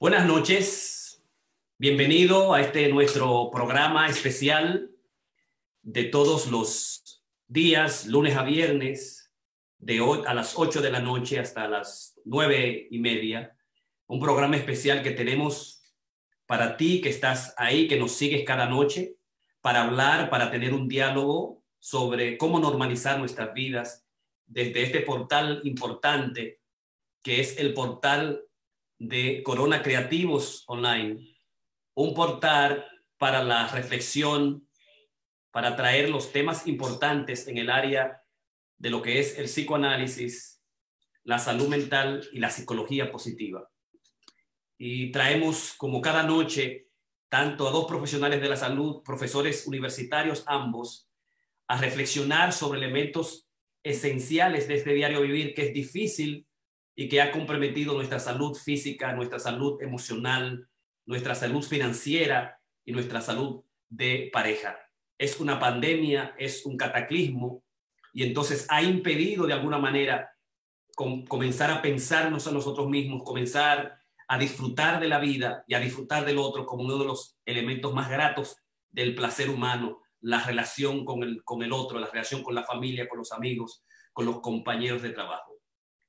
Buenas noches, bienvenido a este nuestro programa especial de todos los días, lunes a viernes, de a las 8 de la noche hasta las nueve y media. Un programa especial que tenemos para ti que estás ahí, que nos sigues cada noche, para hablar, para tener un diálogo sobre cómo normalizar nuestras vidas desde este portal importante que es el portal de Corona Creativos Online, un portal para la reflexión, para traer los temas importantes en el área de lo que es el psicoanálisis, la salud mental y la psicología positiva. Y traemos como cada noche tanto a dos profesionales de la salud, profesores universitarios ambos, a reflexionar sobre elementos esenciales de este diario vivir que es difícil y que ha comprometido nuestra salud física, nuestra salud emocional, nuestra salud financiera y nuestra salud de pareja. Es una pandemia, es un cataclismo y entonces ha impedido de alguna manera comenzar a pensarnos a nosotros mismos, comenzar a disfrutar de la vida y a disfrutar del otro como uno de los elementos más gratos del placer humano, la relación con el, otro, la relación con la familia, con los amigos, con los compañeros de trabajo.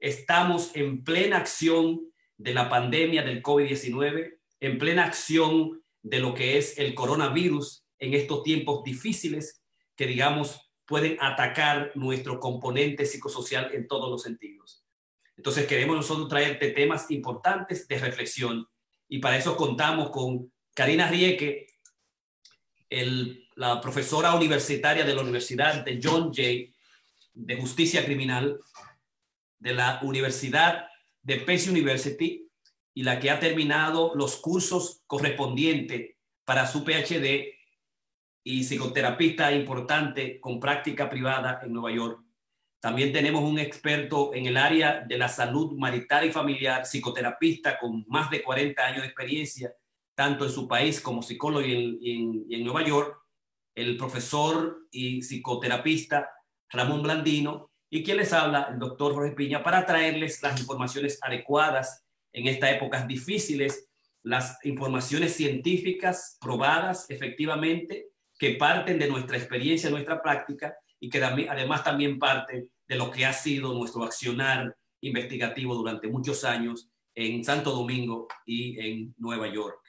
Estamos en plena acción de la pandemia del COVID-19, en plena acción de lo que es el coronavirus en estos tiempos difíciles que, digamos, pueden atacar nuestro componente psicosocial en todos los sentidos. Entonces queremos nosotros traerte temas importantes de reflexión y para eso contamos con Karina Rieke, la profesora universitaria de la Universidad de John Jay de Justicia Criminal, de la Universidad de Pace University y la que ha terminado los cursos correspondientes para su PhD y psicoterapista importante con práctica privada en Nueva York. También tenemos un experto en el área de la salud marital y familiar, psicoterapista con más de 40 años de experiencia, tanto en su país como psicólogo y en, Nueva York, el profesor y psicoterapista Ramón Blandino, y quien les habla, el doctor Jorge Piña, para traerles las informaciones adecuadas en estas épocas difíciles, las informaciones científicas probadas efectivamente, que parten de nuestra experiencia, nuestra práctica y que además también parten de lo que ha sido nuestro accionar investigativo durante muchos años en Santo Domingo y en Nueva York.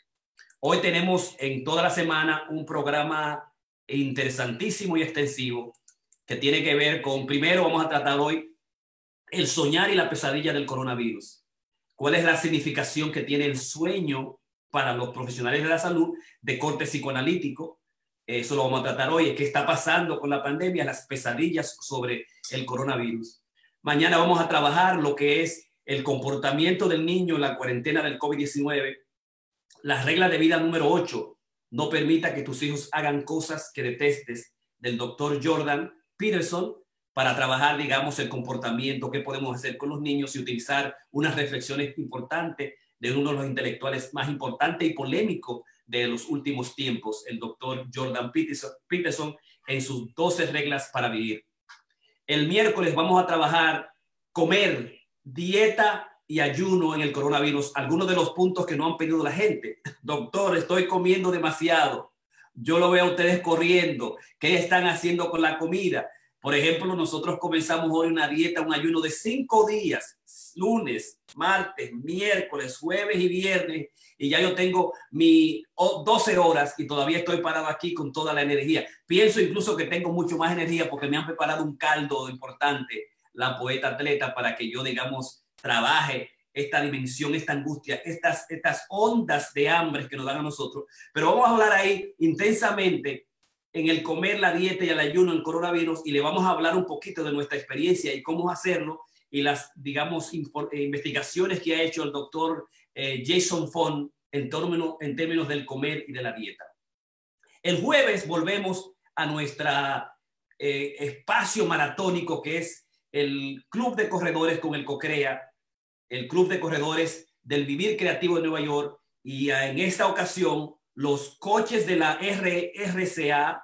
Hoy tenemos en toda la semana un programa interesantísimo y extensivo que tiene que ver con, primero vamos a tratar hoy el soñar y la pesadilla del coronavirus. ¿Cuál es la significación que tiene el sueño para los profesionales de la salud de corte psicoanalítico? Eso lo vamos a tratar hoy. ¿Qué está pasando con la pandemia? Las pesadillas sobre el coronavirus. Mañana vamos a trabajar lo que es el comportamiento del niño en la cuarentena del COVID-19. La regla de vida número 8. No permita que tus hijos hagan cosas que detestes del doctor Jordan Peterson para trabajar, digamos, el comportamiento, qué podemos hacer con los niños y utilizar unas reflexiones importantes de uno de los intelectuales más importantes y polémicos de los últimos tiempos, el doctor Jordan Peterson, en sus 12 reglas para vivir. El miércoles vamos a trabajar comer, dieta y ayuno en el coronavirus, algunos de los puntos que no han pedido la gente. Doctor, estoy comiendo demasiado. Yo lo veo a ustedes corriendo. ¿Qué están haciendo con la comida? Por ejemplo, nosotros comenzamos hoy una dieta, un ayuno de cinco días, lunes, martes, miércoles, jueves y viernes, y ya yo tengo mi 12 horas y todavía estoy parado aquí con toda la energía. Pienso incluso que tengo mucho más energía porque me han preparado un caldo importante, la poeta atleta, para que yo, digamos, trabaje esta dimensión, esta angustia, estas, estas ondas de hambre que nos dan a nosotros. Pero vamos a hablar ahí intensamente en el comer, la dieta y el ayuno, el coronavirus, y le vamos a hablar un poquito de nuestra experiencia y cómo hacerlo y las, digamos, eh, investigaciones que ha hecho el doctor eh, Jason Fon en, en términos del comer y de la dieta. El jueves volvemos a nuestro eh, espacio maratónico que es el Club de Corredores con el COCREA, el Club de Corredores del Vivir Creativo de Nueva York y en esta ocasión los coches de la RCA,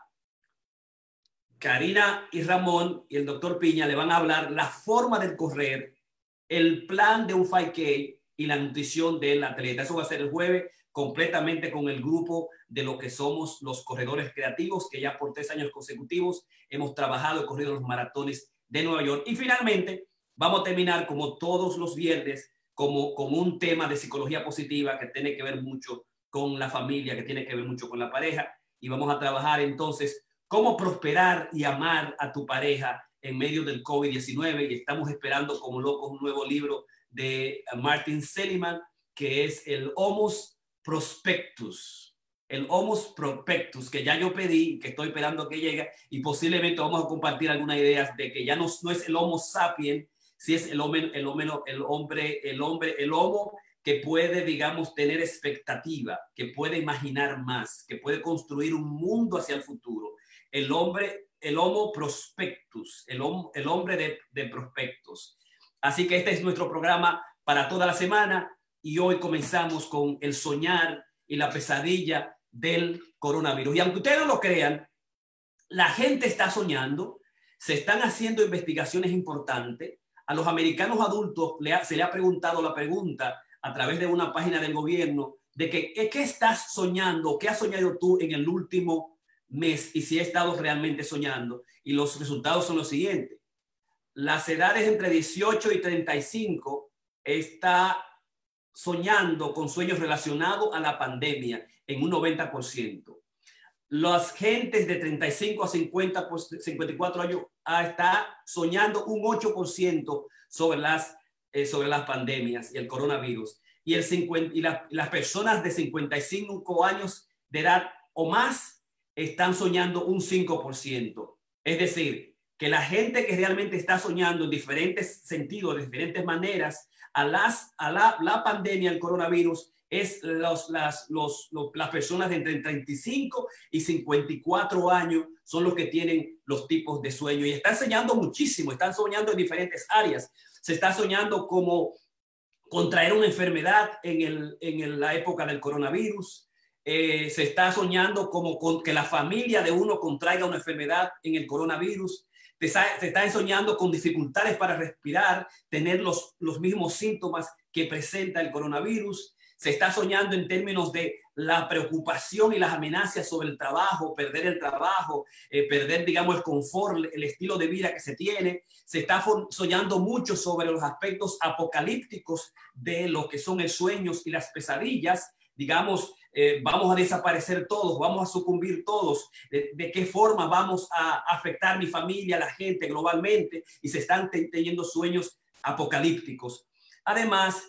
Karina y Ramón y el doctor Piña le van a hablar la forma de correr, el plan de un 5K y y la nutrición del atleta. Eso va a ser el jueves completamente con el grupo de lo que somos los corredores creativos, que ya por tres años consecutivos hemos trabajado y corrido los maratones de Nueva York. Y finalmente, vamos a terminar como todos los viernes, como con un tema de psicología positiva que tiene que ver mucho con la familia, que tiene que ver mucho con la pareja. Y vamos a trabajar entonces cómo prosperar y amar a tu pareja en medio del COVID-19. Y estamos esperando como locos un nuevo libro de Martin Seligman, que es el Homos Prospectus. El Homos Prospectus, que ya yo pedí, que estoy esperando que llegue, y posiblemente vamos a compartir algunas ideas de que ya no, no es el Homo sapiens, si es el hombre, el hombre, el hombre, el hombre, el homo que puede, digamos, tener expectativa, que puede imaginar más, que puede construir un mundo hacia el futuro. El hombre, el homo prospectus, el, el hombre de, de prospectos. Así que este es nuestro programa para toda la semana y hoy comenzamos con el soñar y la pesadilla del coronavirus. Y aunque ustedes no lo crean, la gente está soñando, se están haciendo investigaciones importantes a los americanos adultos se le ha preguntado la pregunta a través de una página del gobierno de que qué estás soñando, qué has soñado tú en el último mes y si he estado realmente soñando. Y los resultados son los siguientes. Las edades entre 18 y 35 está soñando con sueños relacionados a la pandemia en un 90% las gentes de 35 a 50, 54 años ah, está soñando un 8% sobre las, eh, sobre las pandemias y el coronavirus. Y, el 50, y las personas de 55 años de edad o más están soñando un 5%. Es decir, que la gente que realmente está soñando en diferentes sentidos, de diferentes maneras, a, las, a la, la pandemia, el coronavirus, es los, las, los, las personas de entre 35 y 54 años son los que tienen los tipos de sueño y están soñando muchísimo, están soñando en diferentes áreas. Se está soñando como contraer una enfermedad en, el, en la época del coronavirus. Eh, se está soñando como con, que la familia de uno contraiga una enfermedad en el coronavirus. Está, se está soñando con dificultades para respirar, tener los, los mismos síntomas que presenta el coronavirus se está soñando en términos de la preocupación y las amenazas sobre el trabajo, perder el trabajo, eh, perder, digamos, el confort, el estilo de vida que se tiene. Se está soñando mucho sobre los aspectos apocalípticos de lo que son el sueños y las pesadillas. Digamos, eh, vamos a desaparecer todos, vamos a sucumbir todos, de, de, qué forma vamos a afectar mi familia, la gente globalmente, y se están teniendo sueños apocalípticos. Además,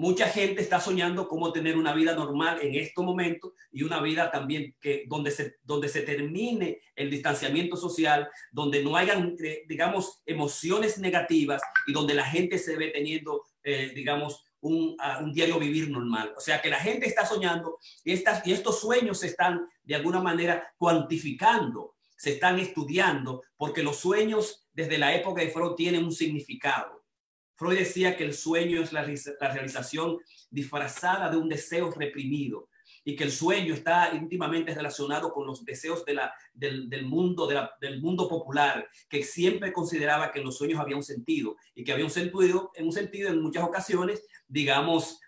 Mucha gente está soñando cómo tener una vida normal en estos momentos y una vida también que donde se, donde se termine el distanciamiento social, donde no hayan, eh, digamos, emociones negativas y donde la gente se ve teniendo, eh, digamos, un, un, diario vivir normal. O sea que la gente está soñando y, estas, y estos sueños se están de alguna manera cuantificando, se están estudiando, porque los sueños desde la época de Freud tienen un significado. Freud decía que el sueño es la, realización disfrazada de un deseo reprimido y que el sueño está íntimamente relacionado con los deseos de la, del, mundo, del mundo popular, que siempre consideraba que los sueños había un sentido y que había un sentido, en un sentido en muchas ocasiones, digamos,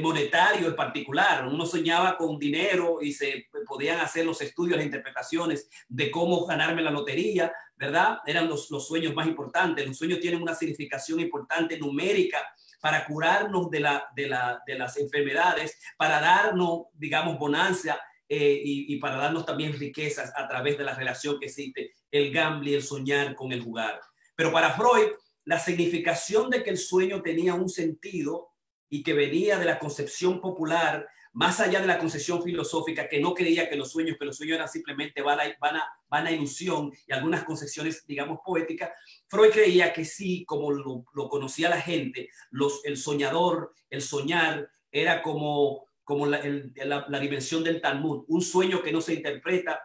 monetario en particular. Uno soñaba con dinero y se podían hacer los estudios, las interpretaciones de cómo ganarme la lotería, ¿verdad? Eran los, los sueños más importantes. Los sueños tienen una significación importante numérica para curarnos de, la, de, la, de las enfermedades, para darnos, digamos, bonancia eh, y, para darnos también riquezas a través de la relación que existe el gamble y el soñar con el jugar. Pero para Freud, la significación de que el sueño tenía un sentido y que venía de la concepción popular, más allá de la concepción filosófica, que no creía que los sueños, que los sueños eran simplemente van a, van a, ilusión y algunas concepciones, digamos, poéticas, Freud creía que sí, como lo, conocía la gente, los, el soñador, el soñar, era como, como la, la dimensión del Talmud, un sueño que no se interpreta,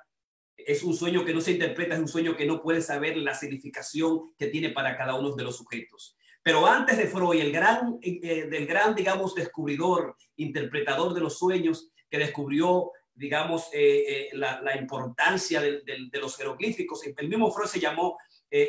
es un sueño que no se interpreta, es un sueño que no puede saber la significación que tiene para cada uno de los sujetos. Pero antes de Freud, el gran, eh, del gran, digamos, descubridor, interpretador de los sueños, que descubrió, digamos, eh, eh, la, importancia de, los jeroglíficos, el mismo Freud se llamó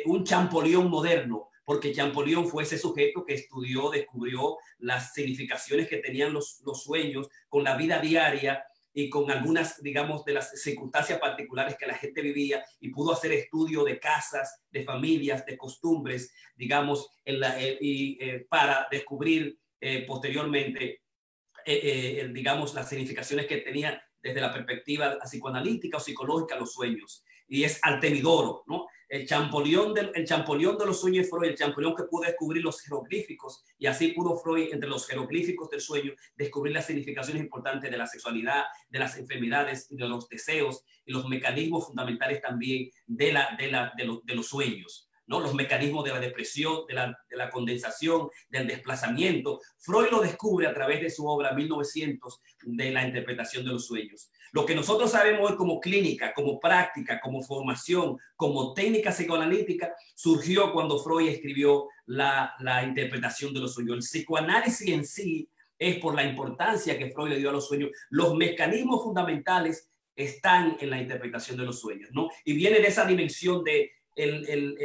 un champollion moderno, porque Champollion fue ese sujeto que estudió, descubrió las significaciones que tenían los, los sueños con la vida diaria y con algunas, digamos, de las circunstancias particulares que la gente vivía y pudo hacer estudio de casas, de familias, de costumbres, digamos, eh, y, eh, para descubrir eh, posteriormente, digamos, las significaciones que tenía desde la perspectiva psicoanalítica o psicológica los sueños. Y es Altemidoro, ¿no? El champollión, del, el champollión de los sueños de Freud, el champollión que pudo descubrir los jeroglíficos, y así pudo Freud, entre los jeroglíficos del sueño, descubrir las significaciones importantes de la sexualidad, de las enfermedades, de los deseos y los mecanismos fundamentales también de, la, de, la, de, de los sueños. ¿no? los mecanismos de la depresión, de la, de la, condensación, del desplazamiento. Freud lo descubre a través de su obra 1900 de la interpretación de los sueños. Lo que nosotros sabemos hoy como clínica, como práctica, como formación, como técnica psicoanalítica, surgió cuando Freud escribió la, interpretación de los sueños. El psicoanálisis en sí es por la importancia que Freud le dio a los sueños. Los mecanismos fundamentales están en la interpretación de los sueños, ¿no? Y viene de esa dimensión de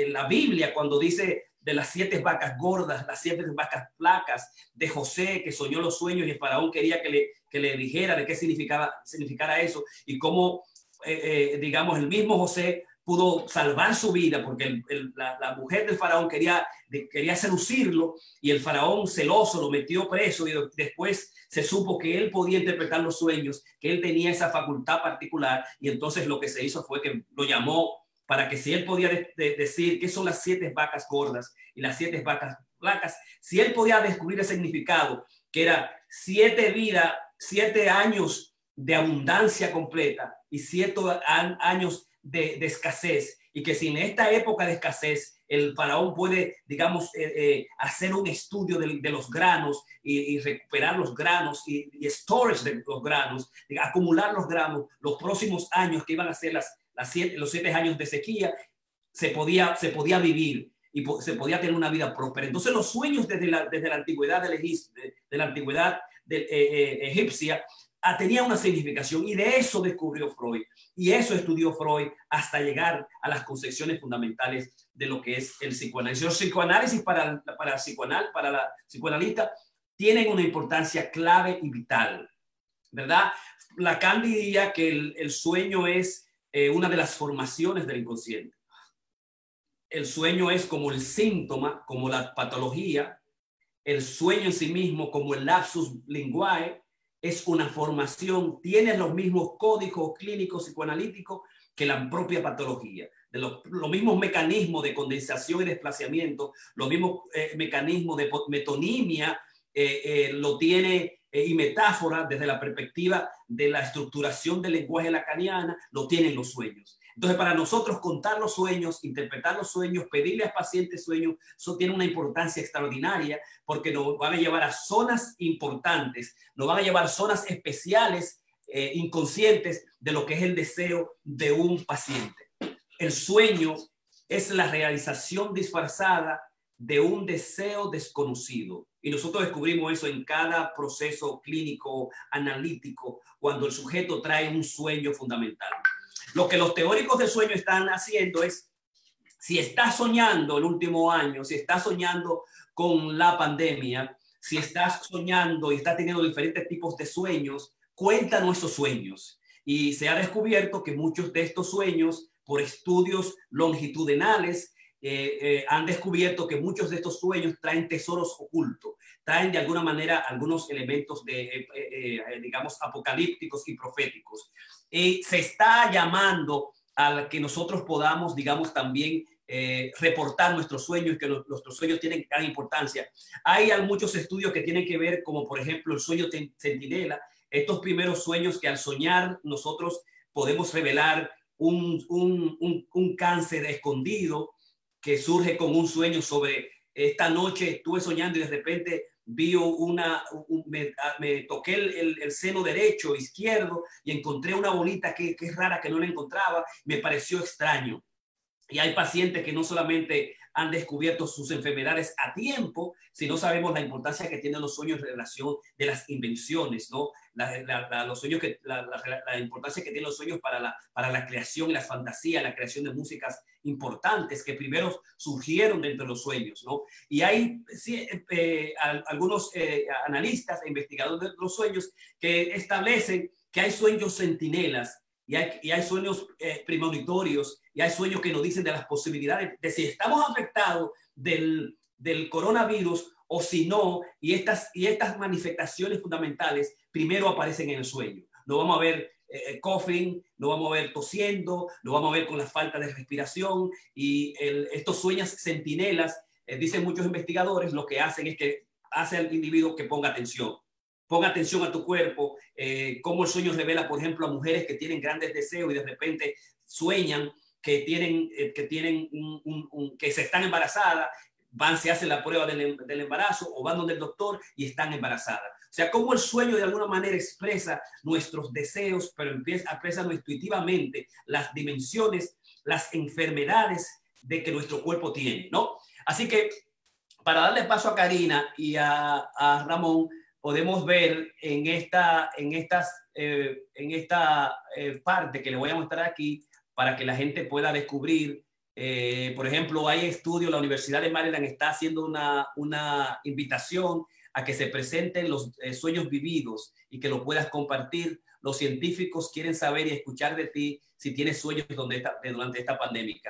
la Biblia cuando dice de las siete vacas gordas, las siete vacas flacas, de José que soñó los sueños y el faraón quería que le, que le dijera de qué significaba, significara eso y cómo, eh, eh, digamos, el mismo José pudo salvar su vida porque la, mujer del faraón quería, quería seducirlo y el faraón celoso lo metió preso y después se supo que él podía interpretar los sueños, que él tenía esa facultad particular y entonces lo que se hizo fue que lo llamó para que si él podía decir qué son las siete vacas gordas y las siete vacas flacas, si él podía descubrir el significado, que era siete vidas, siete años de abundancia completa y siete años de, escasez, y que si en esta época de escasez el faraón puede, digamos, eh, eh, hacer un estudio de, los granos y, recuperar los granos y, y, storage de los granos, acumular los granos, los próximos años que iban a ser las, los siete años de sequía, se podía, se podía vivir y se podía tener una vida próspera. Entonces los sueños desde la, desde la antigüedad de, la antigüedad eh, eh, egipcia ah, tenían una significación y de eso descubrió Freud y eso estudió Freud hasta llegar a las concepciones fundamentales de lo que es el psicoanálisis. Los psicoanálisis para, para, psicoanal, para la psicoanalista tienen una importancia clave y vital, ¿verdad? Lacan diría que el, el sueño es eh, una de las formaciones del inconsciente. El sueño es como el síntoma, como la patología. El sueño en sí mismo, como el lapsus linguae, es una formación, tiene los mismos códigos clínicos psicoanalíticos que la propia patología. De los, mismos mecanismos de condensación y desplazamiento, los mismos eh, mecanismos de metonimia, eh, lo tiene y metáfora desde la perspectiva de la estructuración del lenguaje lacaniana, lo tienen los sueños. Entonces, para nosotros contar los sueños, interpretar los sueños, pedirle al paciente sueños, eso tiene una importancia extraordinaria porque nos van a llevar a zonas importantes, nos van a llevar a zonas especiales, eh, inconscientes de lo que es el deseo de un paciente. El sueño es la realización disfrazada de un deseo desconocido. Y nosotros descubrimos eso en cada proceso clínico, analítico, cuando el sujeto trae un sueño fundamental. Lo que los teóricos del sueño están haciendo es, si está soñando el último año, si está soñando con la pandemia, si estás soñando y está teniendo diferentes tipos de sueños, cuéntanos esos sueños. Y se ha descubierto que muchos de estos sueños, por estudios longitudinales, eh, eh, han descubierto que muchos de estos sueños traen tesoros ocultos, traen de alguna manera algunos elementos de, eh, digamos, apocalípticos y proféticos. Se está llamando a que nosotros podamos, digamos, también reportar nuestros sueños, que nuestros sueños tienen gran importancia. Hay muchos estudios que tienen que ver, como por ejemplo el sueño centinela, estos primeros sueños que al soñar nosotros podemos revelar un, un, un, un cáncer escondido, que surge con un sueño sobre esta noche estuve soñando y de repente vi una, ah, me, toqué el, seno derecho, izquierdo y encontré una bolita que, que, es rara, que no la encontraba, me pareció extraño. Y hay pacientes que no solamente han descubierto sus enfermedades a tiempo, sino sabemos la importancia que tienen los sueños en relación de las invenciones, ¿no? los sueños que, la, importancia que tienen los sueños para la, para la creación la fantasía, la creación de músicas importantes que primero surgieron dentro de los sueños, ¿no? Y hay eh, algunos eh, analistas e investigadores de los sueños que establecen que hay sueños centinelas y hay, y hay sueños eh, premonitorios y hay sueños que nos dicen de las posibilidades de si estamos afectados del, del coronavirus o si no, y estas, y estas manifestaciones fundamentales primero aparecen en el sueño. Lo vamos a ver eh, coughing, lo vamos a ver tosiendo, lo vamos a ver con la falta de respiración y estos sueños centinelas, eh, dicen muchos investigadores, lo que hacen es que hace al individuo que ponga atención. Ponga atención a tu cuerpo, eh, cómo el sueño revela, por ejemplo, a mujeres que tienen grandes deseos y de repente sueñan que tienen, eh, que, tienen un, que se están embarazadas, van, se hacen la prueba del, del, embarazo o van donde el doctor y están embarazadas. O sea, cómo el sueño de alguna manera expresa nuestros deseos, pero empieza, expresa intuitivamente las dimensiones, las enfermedades de que nuestro cuerpo tiene, ¿no? Así que para darle paso a Karina y a, a Ramón, podemos ver en esta, en estas, eh, en esta eh, parte que le voy a mostrar aquí, para que la gente pueda descubrir. Eh, por ejemplo, hay estudios, la Universidad de Maryland está haciendo una, una invitación a que se presenten los eh, sueños vividos y que lo puedas compartir. Los científicos quieren saber y escuchar de ti si tienes sueños donde durante esta pandemia.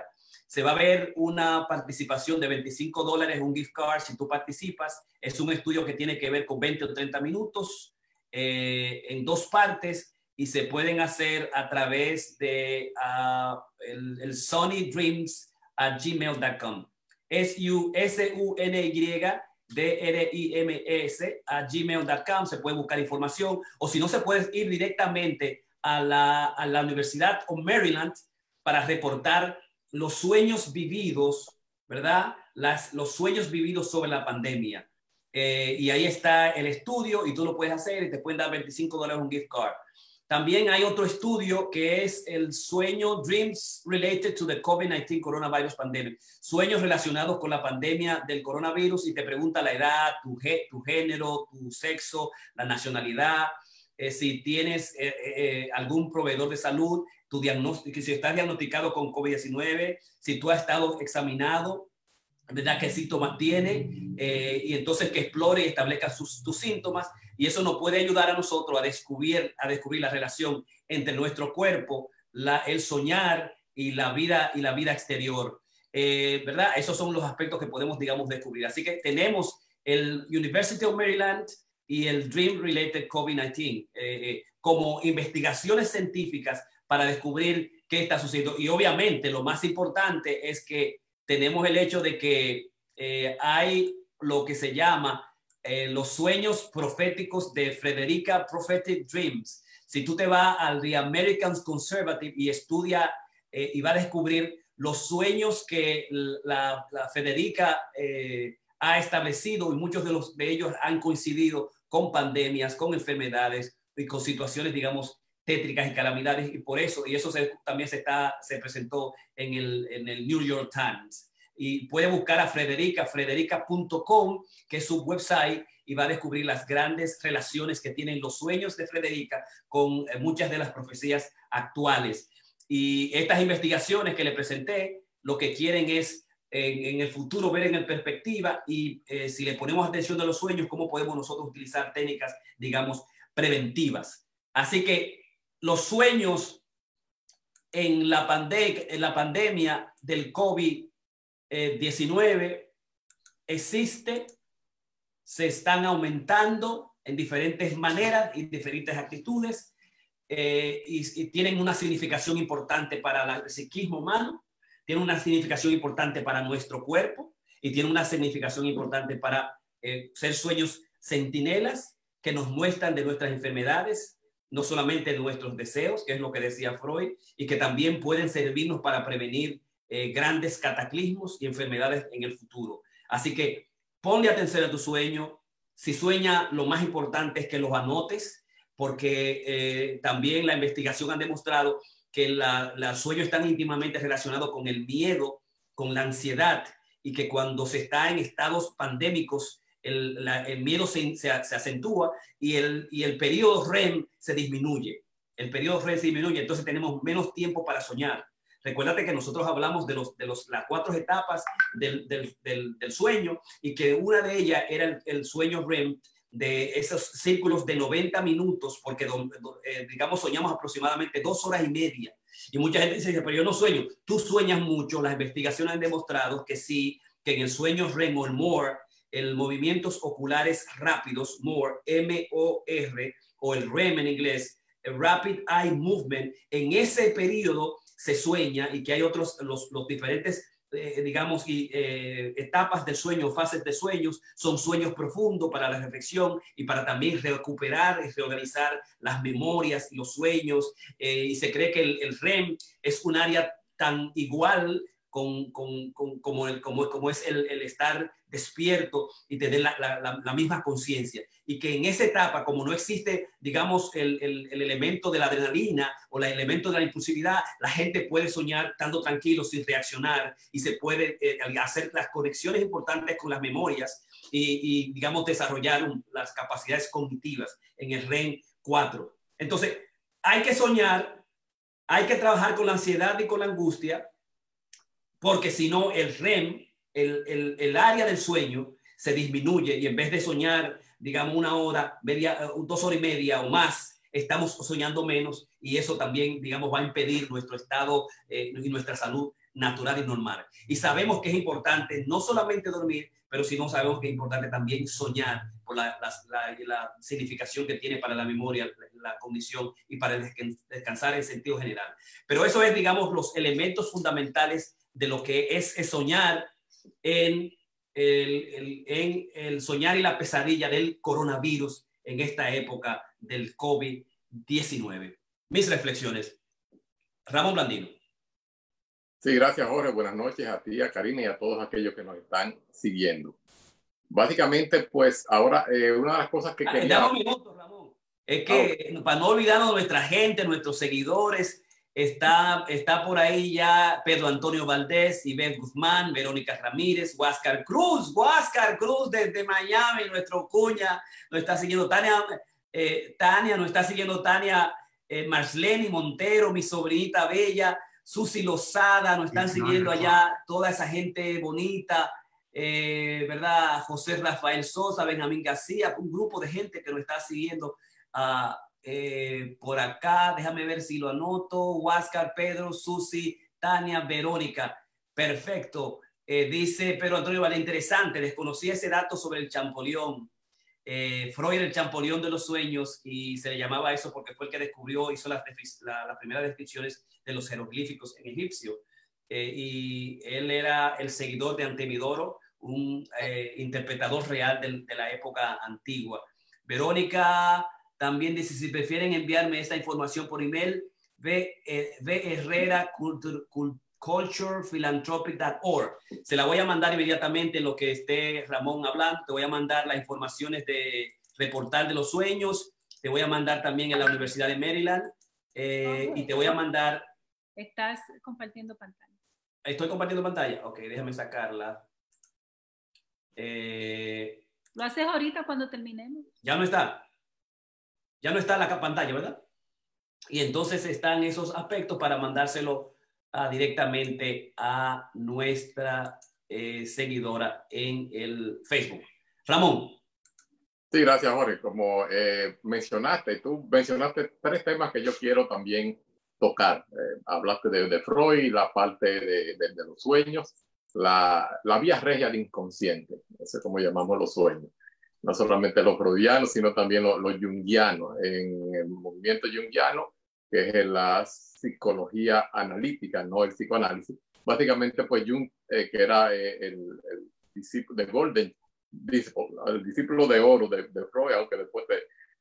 Se va a ver una participación de 25 dólares, un gift card si tú participas. Es un estudio que tiene que ver con 20 o 30 minutos eh, en dos partes y se pueden hacer a través de uh, el, el sonydreams a gmail.com. S-U-S-U-N-Y D-R-I-M-S a gmail.com. Se puede buscar información o si no, se puede ir directamente a la, a la Universidad of Maryland para reportar los sueños vividos, ¿verdad? Las, los sueños vividos sobre la pandemia. Eh, y ahí está el estudio y tú lo puedes hacer y te pueden dar 25 dólares un gift card. También hay otro estudio que es el sueño Dreams Related to the COVID-19 Coronavirus Pandemic. Sueños relacionados con la pandemia del coronavirus y te pregunta la edad, tu, tu género, tu sexo, la nacionalidad, eh, si tienes eh, eh, algún proveedor de salud, tu diagnóstico, si estás diagnosticado con COVID-19, si tú has estado examinado, ¿verdad? ¿Qué síntomas tiene? y entonces que explore y establezca sus, tus síntomas y eso nos puede ayudar a nosotros a descubrir, a descubrir la relación entre nuestro cuerpo, la, el soñar y la vida, y la vida exterior. Eh, ¿Verdad? Esos son los aspectos que podemos, digamos, descubrir. Así que tenemos el University of Maryland y el Dream Related COVID-19 eh, eh, como investigaciones científicas para descubrir qué está sucediendo. Y obviamente lo más importante es que tenemos el hecho de que hay lo que se llama eh, los sueños proféticos de Frederica Prophetic Dreams. Si tú te vas al The American Conservative y estudia eh, y va a descubrir los sueños que la, Federica eh, ha establecido y muchos de, los, de ellos han coincidido con pandemias, con enfermedades y con situaciones, digamos, tétricas y calamidades y por eso, y eso también se, está, se presentó en el, en el New York Times y puede buscar a Frederica, frederica.com, que es su website, y va a descubrir las grandes relaciones que tienen los sueños de Frederica con eh, muchas de las profecías actuales. Y estas investigaciones que le presenté, lo que quieren es en, el futuro ver en el perspectiva y eh, si le ponemos atención a los sueños, cómo podemos nosotros utilizar técnicas, digamos, preventivas. Así que los sueños en la, en la pandemia del COVID 19 eh, existe, se están aumentando en diferentes maneras y diferentes actitudes eh, y, tienen una significación importante para el psiquismo humano, tienen una significación importante para nuestro cuerpo y tienen una significación importante para eh, ser sueños centinelas que nos muestran de nuestras enfermedades, no solamente de nuestros deseos, que es lo que decía Freud, y que también pueden servirnos para prevenir eh, grandes cataclismos y enfermedades en el futuro. Así que ponle atención a tu sueño. Si sueña, lo más importante es que los anotes, porque eh, también la investigación ha demostrado que la, la sueño están íntimamente relacionados con el miedo, con la ansiedad y que cuando se está en estados pandémicos, el, miedo se, se, acentúa y el, y el periodo REM se disminuye. El periodo REM se disminuye, entonces tenemos menos tiempo para soñar. Recuérdate que nosotros hablamos de, los, de los, las cuatro etapas del, del, del, sueño y que una de ellas era el, el sueño REM de esos círculos de 90 minutos, porque eh, digamos soñamos aproximadamente dos horas y media. Y mucha gente dice, pero yo no sueño. Tú sueñas mucho. Las investigaciones han demostrado que sí, que en el sueño REM o el MORE, el movimientos oculares rápidos, MORE, M-O-R, o el REM en inglés, el Rapid Eye Movement, en ese periodo se sueña y que hay otros, los, los diferentes eh, digamos, eh, etapas del sueño, fases de sueños, son sueños profundos para la reflexión y para también recuperar y reorganizar las memorias los sueños. Eh, y se cree que el, REM es un área tan igual con, con, con, como, el, como, como es el, el, estar despierto y tener la, la, la misma conciencia. Y que en esa etapa, como no existe, digamos, el, el, elemento de la adrenalina o el elemento de la impulsividad, la gente puede soñar estando tranquilo, sin reaccionar, y se puede eh, hacer las conexiones importantes con las memorias y, digamos, desarrollar las capacidades cognitivas en el REM 4. Entonces, hay que soñar, hay que trabajar con la ansiedad y con la angustia, porque si no, el REM, el, el, el, área del sueño, se disminuye y en vez de soñar, digamos, una hora, media, eh, dos horas y media o más, estamos soñando menos y eso también, digamos, va a impedir nuestro estado eh, y nuestra salud natural y normal. Y sabemos que es importante no solamente dormir, pero si no sabemos que es importante también soñar por la, la, la, significación que tiene para la memoria, la, condición y para descansar en sentido general. Pero eso es, digamos, los elementos fundamentales de lo que es, soñar en el, en el soñar y la pesadilla del coronavirus en esta época del COVID-19. Mis reflexiones. Ramón Blandino. Sí, gracias Jorge. Buenas noches a ti, a Karina y a todos aquellos que nos están siguiendo. Básicamente, pues ahora eh, una de las cosas que ah, quería... un minuto, Ramón. Es que para no olvidarnos de nuestra gente, nuestros seguidores, Está, está por ahí ya Pedro Antonio Valdés, Ivette Guzmán, Verónica Ramírez, Huáscar Cruz, Huáscar Cruz desde Miami, nuestro cuña, nos está siguiendo Tania, eh, Tania, nos está siguiendo Tania eh, Marlene Montero, mi sobrinita bella, Susi Lozada, nos están siguiendo allá toda esa gente bonita, eh, ¿verdad? José Rafael Sosa, Benjamín García, un grupo de gente que nos está siguiendo. a eh, por acá, déjame ver si lo anoto. Huáscar, Pedro, Susi, Tania, Verónica. Perfecto. Eh, dice Pedro Antonio Vale, interesante, desconocí ese dato sobre el champollion. Eh, Freud el champollion de los sueños y se le llamaba eso porque fue el que descubrió, hizo las, primeras descripciones de los jeroglíficos en egipcio. y él era el seguidor de Antemidoro, un interpretador real de la época antigua. Verónica también dice, si prefieren enviarme esta información por email, ve, eh. Se la voy a mandar inmediatamente lo que esté Ramón hablando. Te voy a mandar las informaciones de reportar de los sueños. Te voy a mandar también en la Universidad de Maryland. Eh, y te voy a mandar. Estás compartiendo pantalla. Estoy compartiendo pantalla. Ok, déjame sacarla. Eh, Lo haces ahorita cuando terminemos. Ya no está ya no está en la pantalla, ¿verdad? Y entonces están esos aspectos para mandárselo ah, directamente a nuestra eh, seguidora en el Facebook. Ramón. Sí, gracias, Jorge. Como eh, mencionaste, tú mencionaste tres temas que yo quiero también tocar. Eh, hablaste de, Freud, la parte de, de los sueños, la, la, vía regia inconsciente, eso es como llamamos los sueños no solamente los freudianos, sino también los, los jungianos. En el movimiento jungiano, que es la psicología analítica, no el psicoanálisis, básicamente pues Jung, eh, que era eh, el, discípulo de Golden, el discípulo de oro de, Freud, aunque después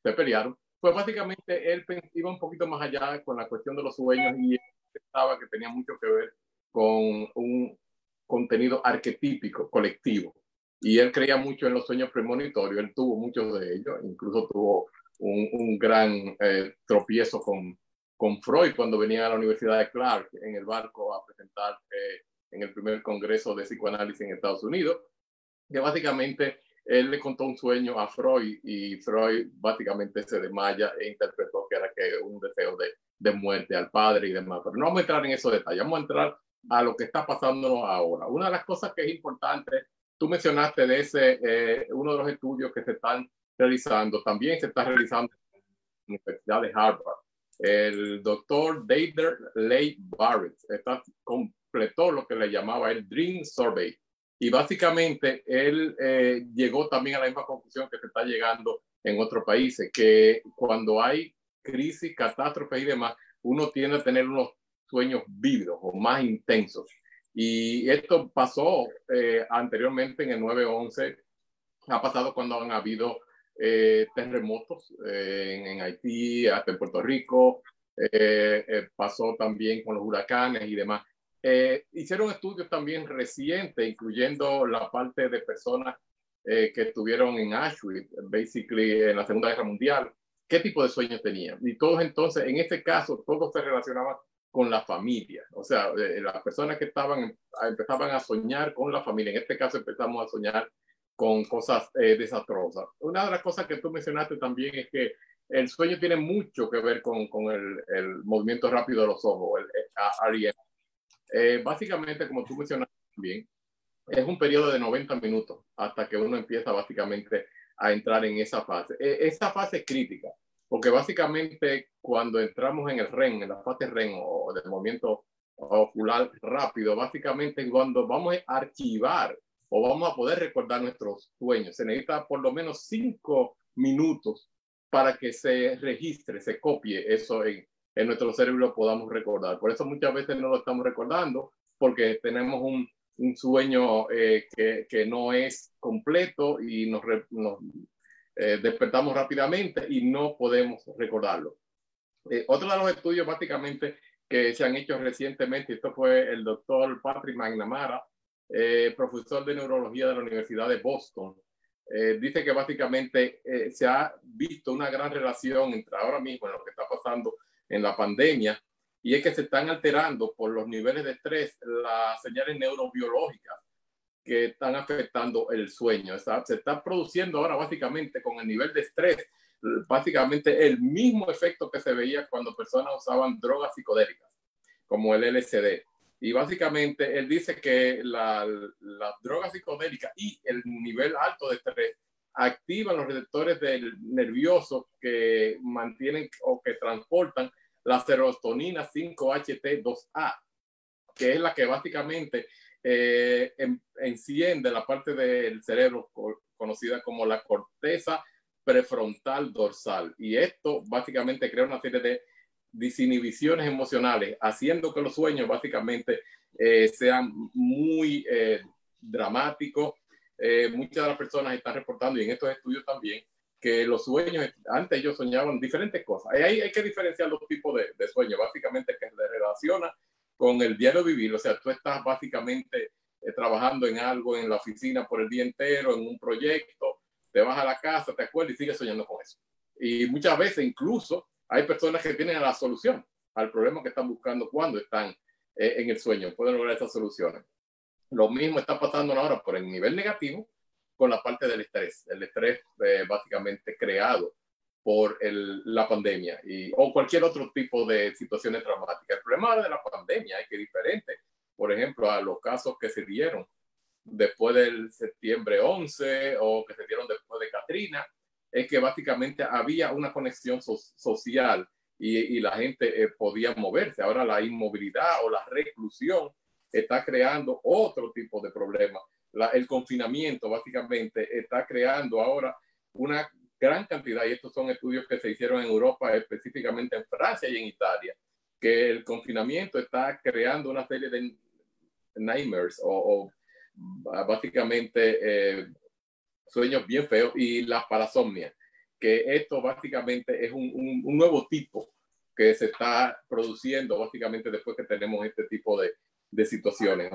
se, pelearon, pues básicamente él iba un poquito más allá con la cuestión de los sueños y pensaba que tenía mucho que ver con un contenido arquetípico, colectivo y él creía mucho en los sueños premonitorios, él tuvo muchos de ellos, incluso tuvo un, un gran eh, tropiezo con, con Freud cuando venía a la Universidad de Clark en el barco a presentar eh, en el primer congreso de psicoanálisis en Estados Unidos, que básicamente él le contó un sueño a Freud y Freud básicamente se desmaya e interpretó que era que un deseo de, de muerte al padre y demás. Pero no vamos a entrar en esos detalles, vamos a entrar a lo que está pasando ahora. Una de las cosas que es importante, tú mencionaste de ese, eh, uno de los estudios que se están realizando, también se está realizando en la Universidad de Harvard. El doctor David Leigh Barrett está, completó lo que le llamaba el Dream Survey. Y básicamente él eh, llegó también a la misma conclusión que se está llegando en otros países, que cuando hay crisis, catástrofes y demás, uno tiende a tener unos sueños vívidos o más intensos. Y esto pasó eh, anteriormente en el 9-11, ha pasado cuando han habido eh, terremotos eh, en, Haití, hasta en Puerto Rico, pasó también con los huracanes y demás. hicieron estudios también recientes, incluyendo la parte de personas que estuvieron en Auschwitz, basically en la Segunda Guerra Mundial, qué tipo de sueños tenían. Y todos entonces, en este caso, todos se relacionaban con la familia. O sea, eh, las personas que estaban, empezaban a soñar con la familia. En este caso empezamos a soñar con cosas eh, desastrosas. Una de las cosas que tú mencionaste también es que el sueño tiene mucho que ver con, con el, el, movimiento rápido de los ojos, el, REM. Eh, básicamente, como tú mencionaste también, es un periodo de 90 minutos hasta que uno empieza básicamente a entrar en esa fase. E, esa fase es crítica porque básicamente cuando entramos en el REM, en la fase REM o del movimiento ocular rápido, básicamente cuando vamos a archivar o vamos a poder recordar nuestros sueños, se necesita por lo menos cinco minutos para que se registre, se copie eso en, en nuestro cerebro podamos recordar. Por eso muchas veces no lo estamos recordando, porque tenemos un, un sueño eh, que, que, no es completo y nos, nos, eh, despertamos rápidamente y no podemos recordarlo. Eh, otro de los estudios básicamente que se han hecho recientemente, esto fue el doctor Patrick McNamara, eh, profesor de neurología de la Universidad de Boston, dice que básicamente se ha visto una gran relación entre ahora mismo en lo que está pasando en la pandemia y es que se están alterando por los niveles de estrés las señales neurobiológicas que están afectando el sueño. se está produciendo ahora básicamente con el nivel de estrés, básicamente el mismo efecto que se veía cuando personas usaban drogas psicodélicas, como el LSD. Y básicamente él dice que las la drogas psicodélicas y el nivel alto de estrés activan los receptores del nervioso que mantienen o que transportan la serotonina 5-HT2A, que es la que básicamente eh, enciende la parte del cerebro conocida como la corteza prefrontal dorsal. Y esto básicamente crea una serie de disinhibiciones emocionales, haciendo que los sueños básicamente eh, sean muy eh, dramáticos. Eh, muchas de las personas están reportando, y en estos estudios también, que los sueños, antes ellos soñaban diferentes cosas. Ahí hay que diferenciar los tipos de, de sueños, básicamente que se relaciona con el diario vivir. O sea, tú estás básicamente eh, trabajando en algo en la oficina por el día entero, en un proyecto, te vas a la casa, te acuerdas y sigues soñando con eso. Y muchas veces incluso hay personas que tienen la solución al problema que están buscando cuando están eh, en el sueño, pueden lograr esas soluciones. Lo mismo está pasando ahora por el nivel negativo con la parte del estrés. El estrés eh, básicamente creado por el, la pandemia y, o cualquier otro tipo de situaciones traumáticas. El problema de la pandemia es que es diferente, por ejemplo, a los casos que se dieron después del septiembre 11 o que se dieron después de Katrina, es que básicamente había una conexión social y, y, la gente eh, podía moverse. Ahora la inmovilidad o la reclusión está creando otro tipo de problema. La, el confinamiento básicamente está creando ahora una gran cantidad, y estos son estudios que se hicieron en Europa, específicamente en Francia y en Italia, que el confinamiento está creando una serie de nightmares o, básicamente eh, sueños bien feos y la parasomnia, que esto básicamente es un, un, nuevo tipo que se está produciendo básicamente después que tenemos este tipo de, de situaciones.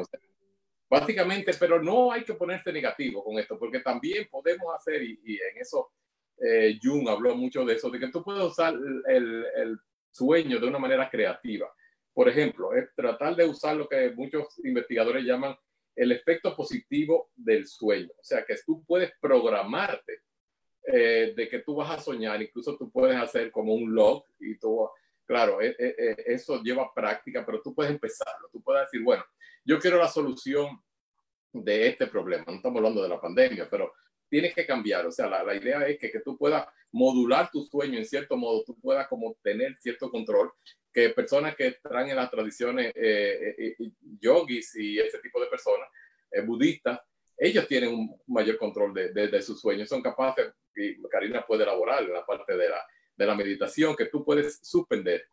básicamente, pero no hay que ponerse negativo con esto, porque también podemos hacer, y, y en eso eh, Jung habló mucho de eso, de que tú puedes usar el, el sueño de una manera creativa. Por ejemplo, es tratar de usar lo que muchos investigadores llaman el efecto positivo del sueño. O sea, que tú puedes programarte eh, de que tú vas a soñar, incluso tú puedes hacer como un log y tú, claro, eh, eh, eso lleva práctica, pero tú puedes empezarlo. Tú puedes decir, bueno, yo quiero la solución de este problema. No estamos hablando de la pandemia, pero tienes que cambiar. O sea, la, la idea es que, que, tú puedas modular tu sueño en cierto modo, tú puedas como tener cierto control, que personas que están en las tradiciones eh, eh, yogis y ese tipo de personas, eh, budistas, ellos tienen un mayor control de, de, de, sus sueños, son capaces, y Karina puede elaborar en la parte de la, de la meditación, que tú puedes suspender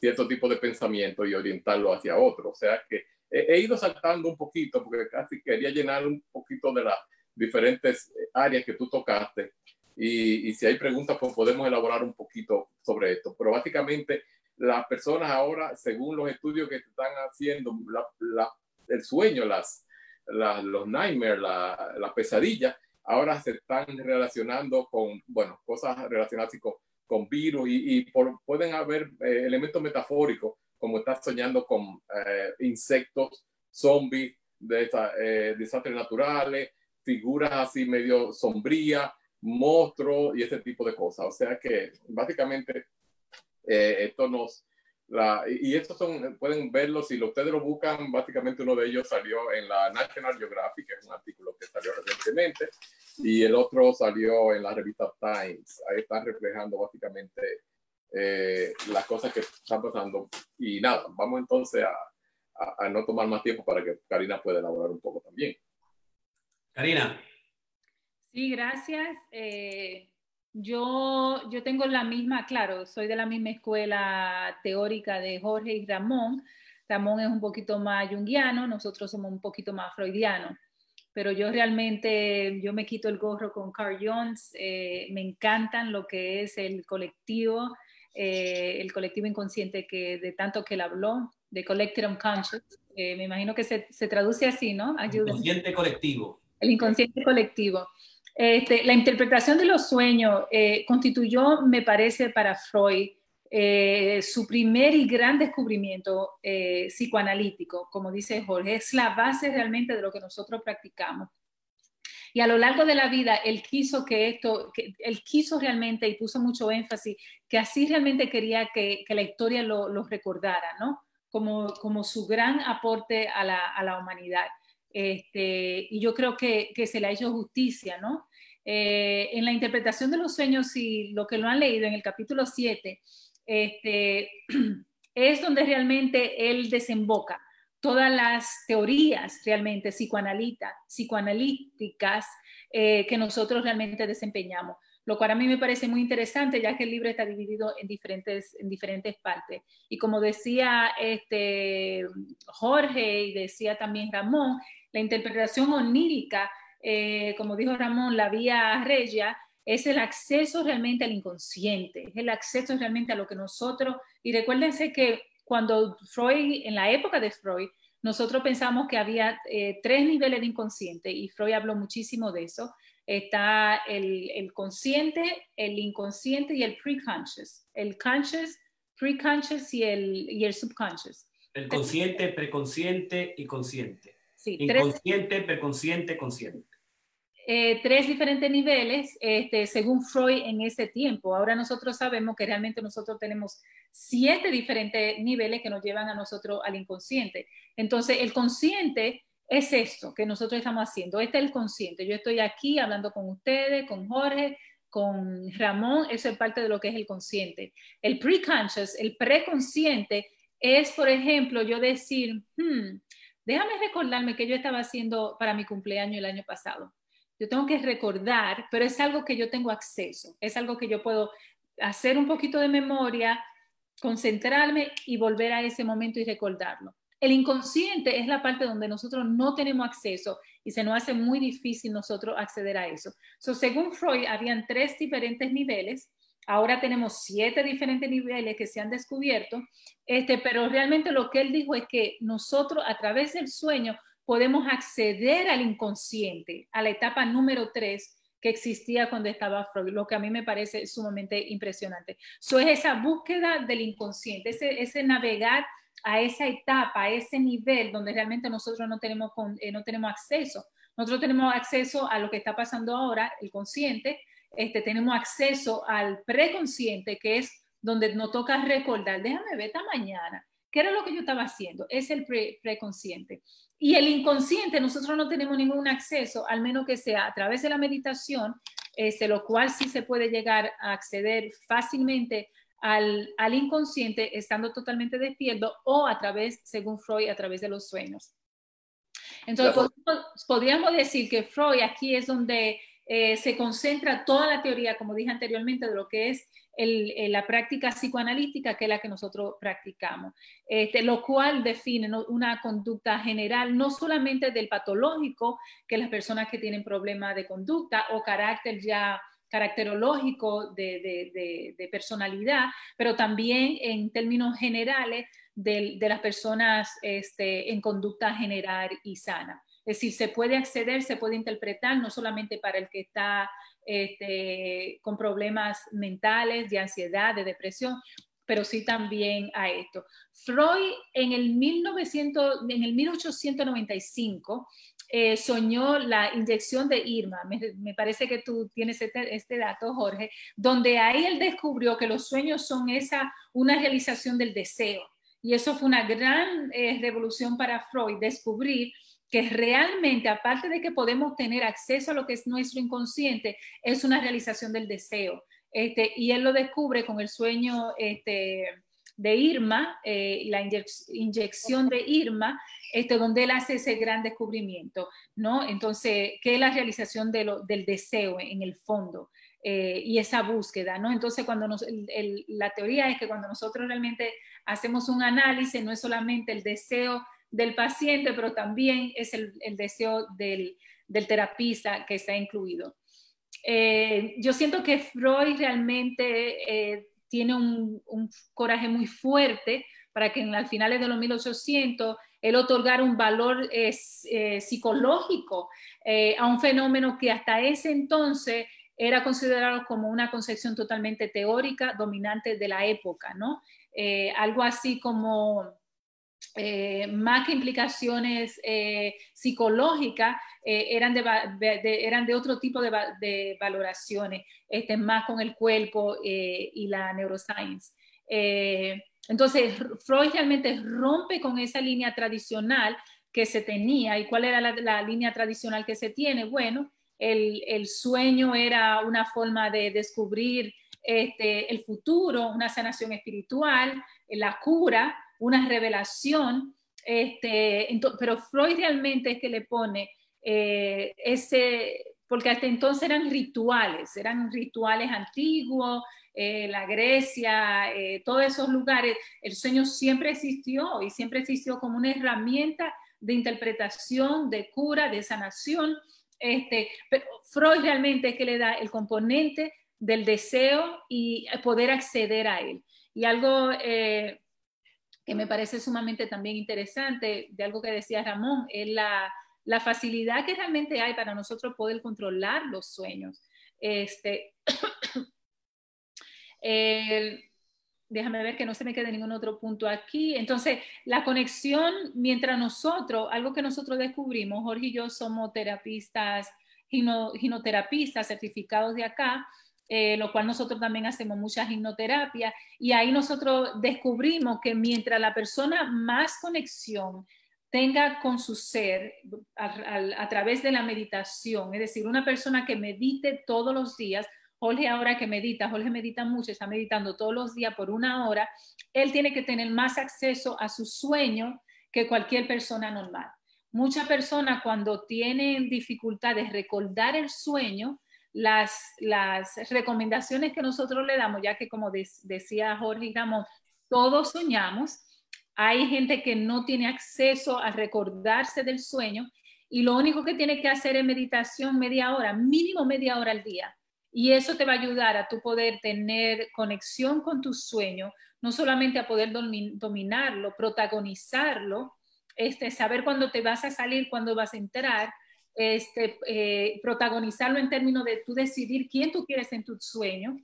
cierto tipo de pensamiento y orientarlo hacia otro. O sea que he, ido saltando un poquito, porque casi quería llenar un poquito de las diferentes áreas que tú tocaste. Y, y, si hay preguntas, pues podemos elaborar un poquito sobre esto. Pero básicamente las personas ahora, según los estudios que están haciendo, la, la, el sueño, las, la, los nightmares, las la pesadillas, ahora se están relacionando con, bueno, cosas relacionadas con, con virus y, y por, pueden haber eh, elementos metafóricos, como estar soñando con eh, insectos, zombies, de eh, desastres naturales, figuras así medio sombrías, monstruos y ese tipo de cosas. O sea que básicamente eh, esto nos... La, y estos son, pueden verlo, si ustedes lo buscan, básicamente uno de ellos salió en la National Geographic, es un artículo que salió recientemente, y el otro salió en la revista Times. Ahí están reflejando básicamente eh, las cosas que están pasando. Y nada, vamos entonces a, a, a no tomar más tiempo para que Karina pueda elaborar un poco también. Karina. Sí, gracias. Eh, yo, yo tengo la misma, claro, soy de la misma escuela teórica de Jorge y Ramón. Ramón es un poquito más junguiano, nosotros somos un poquito más freudianos. Pero yo realmente, yo me quito el gorro con Carl Jones, eh, me encantan lo que es el colectivo, eh, el colectivo inconsciente que de tanto que él habló, de Collective Unconscious. Eh, me imagino que se, se traduce así, ¿no? Ayúdenme. Inconsciente colectivo el inconsciente colectivo. Este, la interpretación de los sueños eh, constituyó, me parece, para Freud eh, su primer y gran descubrimiento eh, psicoanalítico, como dice Jorge, es la base realmente de lo que nosotros practicamos. Y a lo largo de la vida, él quiso que esto, que él quiso realmente y puso mucho énfasis, que así realmente quería que, que la historia lo, lo, recordara, ¿no? Como, como su gran aporte a la, a la humanidad. Este, y yo creo que, se le ha hecho justicia, ¿no? Eh, en la interpretación de los sueños, y lo que lo han leído en el capítulo 7, este, es donde realmente él desemboca todas las teorías realmente psicoanalíticas, psicoanalíticas eh, que nosotros realmente desempeñamos lo cual a mí me parece muy interesante, ya que el libro está dividido en diferentes, en diferentes partes. Y como decía este, Jorge y decía también Ramón, la interpretación onírica, eh, como dijo Ramón, la vía regia, es el acceso realmente al inconsciente, es el acceso realmente a lo que nosotros, y recuérdense que cuando Freud, en la época de Freud, nosotros pensamos que había eh, tres niveles de inconsciente y Freud habló muchísimo de eso está el, consciente, el inconsciente y el preconscious. El conscious, preconscious y el, y. El consciente, preconsciente y consciente. Sí, Inconsciente, tres, preconsciente, consciente. Eh, tres diferentes niveles, este, según Freud en ese tiempo. Ahora nosotros sabemos que realmente nosotros tenemos siete diferentes niveles que nos llevan a nosotros al inconsciente. Entonces, el consciente es esto que nosotros estamos haciendo. Este es el consciente. Yo estoy aquí hablando con ustedes, con Jorge, con Ramón. Eso es parte de lo que es el consciente. El preconscious, el preconsciente, es, por ejemplo, yo decir, hmm, déjame recordarme que yo estaba haciendo para mi cumpleaños el año pasado. Yo tengo que recordar, pero es algo que yo tengo acceso, es algo que yo puedo hacer un poquito de memoria, concentrarme y volver a ese momento y recordarlo. El inconsciente es la parte donde nosotros no tenemos acceso y se nos hace muy difícil nosotros acceder a eso. So, según Freud, habían tres diferentes niveles. Ahora tenemos siete diferentes niveles que se han descubierto, este, pero realmente lo que él dijo es que nosotros a través del sueño podemos acceder al inconsciente, a la etapa número tres, que existía cuando estaba Freud, lo que a mí me parece sumamente impresionante. Eso es esa búsqueda del inconsciente, ese, navegar a esa etapa, a ese nivel donde realmente nosotros no tenemos, eh, no tenemos acceso. Nosotros tenemos acceso a lo que está pasando ahora, el consciente, este, tenemos acceso al preconsciente, que es donde nos toca recordar, déjame ver esta mañana, ¿qué era lo que yo estaba haciendo? Es el preconsciente. Y el inconsciente, nosotros no tenemos ningún acceso, al menos que sea a través de la meditación, este, lo cual sí se puede llegar a acceder fácilmente al, al inconsciente estando totalmente despierto o a través, según Freud, a través de los sueños. Entonces, podríamos decir que Freud aquí es donde eh, se concentra toda la teoría, como dije anteriormente, de lo que es el, la práctica psicoanalítica, que es la que nosotros practicamos, este, lo cual define una conducta general, no solamente del patológico, que las personas que tienen problemas de conducta o carácter ya caracterológico de, personalidad, pero también en términos generales de, las personas este, en conducta general y sana. Es decir, se puede acceder, se puede interpretar, no solamente para el que está este, con problemas mentales, de ansiedad, de depresión, pero sí también a esto. Freud en el, 1900, en el 1895 eh, soñó la inyección de Irma, me, parece que tú tienes este, este, dato, Jorge, donde ahí él descubrió que los sueños son esa, una realización del deseo. Y eso fue una gran eh, revolución para Freud, descubrir que realmente, aparte de que podemos tener acceso a lo que es nuestro inconsciente, es una realización del deseo. Este, y él lo descubre con el sueño este, de Irma, eh, la inyección de Irma, este, donde él hace ese gran descubrimiento, ¿no? Entonces, ¿qué es la realización de del deseo en el fondo? Eh, y esa búsqueda, ¿no? Entonces, cuando nos, la teoría es que cuando nosotros realmente hacemos un análisis, no es solamente el deseo del paciente, pero también es el, deseo del, del, terapista que está incluido. Eh, yo siento que Freud realmente tiene un, coraje muy fuerte para que en, al finales de los 1800 él otorgara un valor eh, psicológico eh, a un fenómeno que hasta ese entonces era considerado como una concepción totalmente teórica dominante de la época, ¿no? Eh, algo así como más que implicaciones psicológicas, eran, de, eran de otro tipo de, valoraciones, este, más con el cuerpo y la neuroscience. entonces, Freud realmente rompe con esa línea tradicional que se tenía. ¿Y cuál era la, línea tradicional que se tiene? Bueno, el, el, sueño era una forma de descubrir este, el futuro, una sanación espiritual, la cura, una revelación. Este, pero Freud realmente es que le pone eh, ese, porque hasta entonces eran rituales, eran rituales antiguos, eh, la Grecia, eh, todos esos lugares, el sueño siempre existió y siempre existió como una herramienta de interpretación, de cura, de sanación. Este, pero Freud realmente es que le da el componente del deseo y poder acceder a él. Y algo que me parece sumamente también interesante, de algo que decía Ramón, es la, facilidad que realmente hay para nosotros poder controlar los sueños. Este, déjame ver que no se me quede ningún otro punto aquí. Entonces, la conexión mientras nosotros, algo que nosotros descubrimos, Jorge y yo somos terapistas, ginoterapistas certificados de acá, eh, lo cual nosotros también hacemos mucha gimnoterapia y ahí nosotros descubrimos que mientras la persona más conexión tenga con su ser a, través de la meditación, es decir, una persona que medite todos los días, Jorge ahora que medita, Jorge medita mucho, está meditando todos los días por una hora, él tiene que tener más acceso a su sueño que cualquier persona normal. Muchas personas cuando tienen dificultad de recordar el sueño, las, las recomendaciones que nosotros le damos, ya que como decía Jorge Ramón, todos soñamos, hay gente que no tiene acceso a recordarse del sueño y lo único que tiene que hacer es meditación media hora, mínimo media hora al día. Y eso te va a ayudar a tu poder tener conexión con tu sueño, no solamente a poder dominarlo, protagonizarlo, este, saber cuándo te vas a salir, cuándo vas a entrar, este, eh, protagonizarlo en términos de tú decidir quién tú quieres en tu sueño.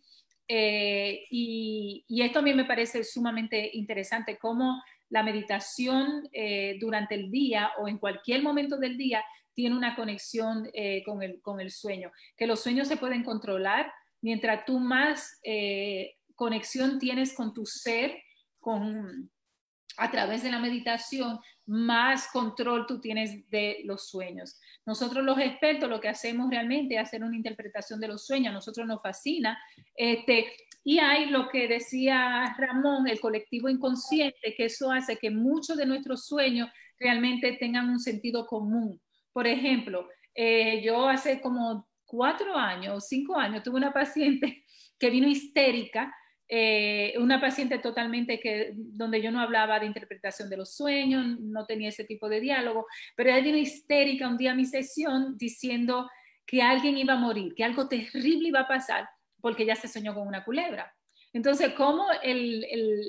Eh, y, esto a mí me parece sumamente interesante, cómo la meditación eh, durante el día o en cualquier momento del día tiene una conexión con, el, con el sueño, que los sueños se pueden controlar mientras tú más conexión tienes con tu ser, con, a través de la meditación, más control tú tienes de los sueños. Nosotros los expertos lo que hacemos realmente es hacer una interpretación de los sueños, a nosotros nos fascina. Este, y hay lo que decía Ramón, el colectivo inconsciente, que eso hace que muchos de nuestros sueños realmente tengan un sentido común. Por ejemplo, eh, yo hace como cuatro años, cinco años, tuve una paciente que vino histérica eh, una paciente totalmente que, donde yo no hablaba de interpretación de los sueños, no tenía ese tipo de diálogo, pero ella vino histérica un día a mi sesión diciendo que alguien iba a morir, que algo terrible iba a pasar, porque ella se soñó con una culebra. Entonces, como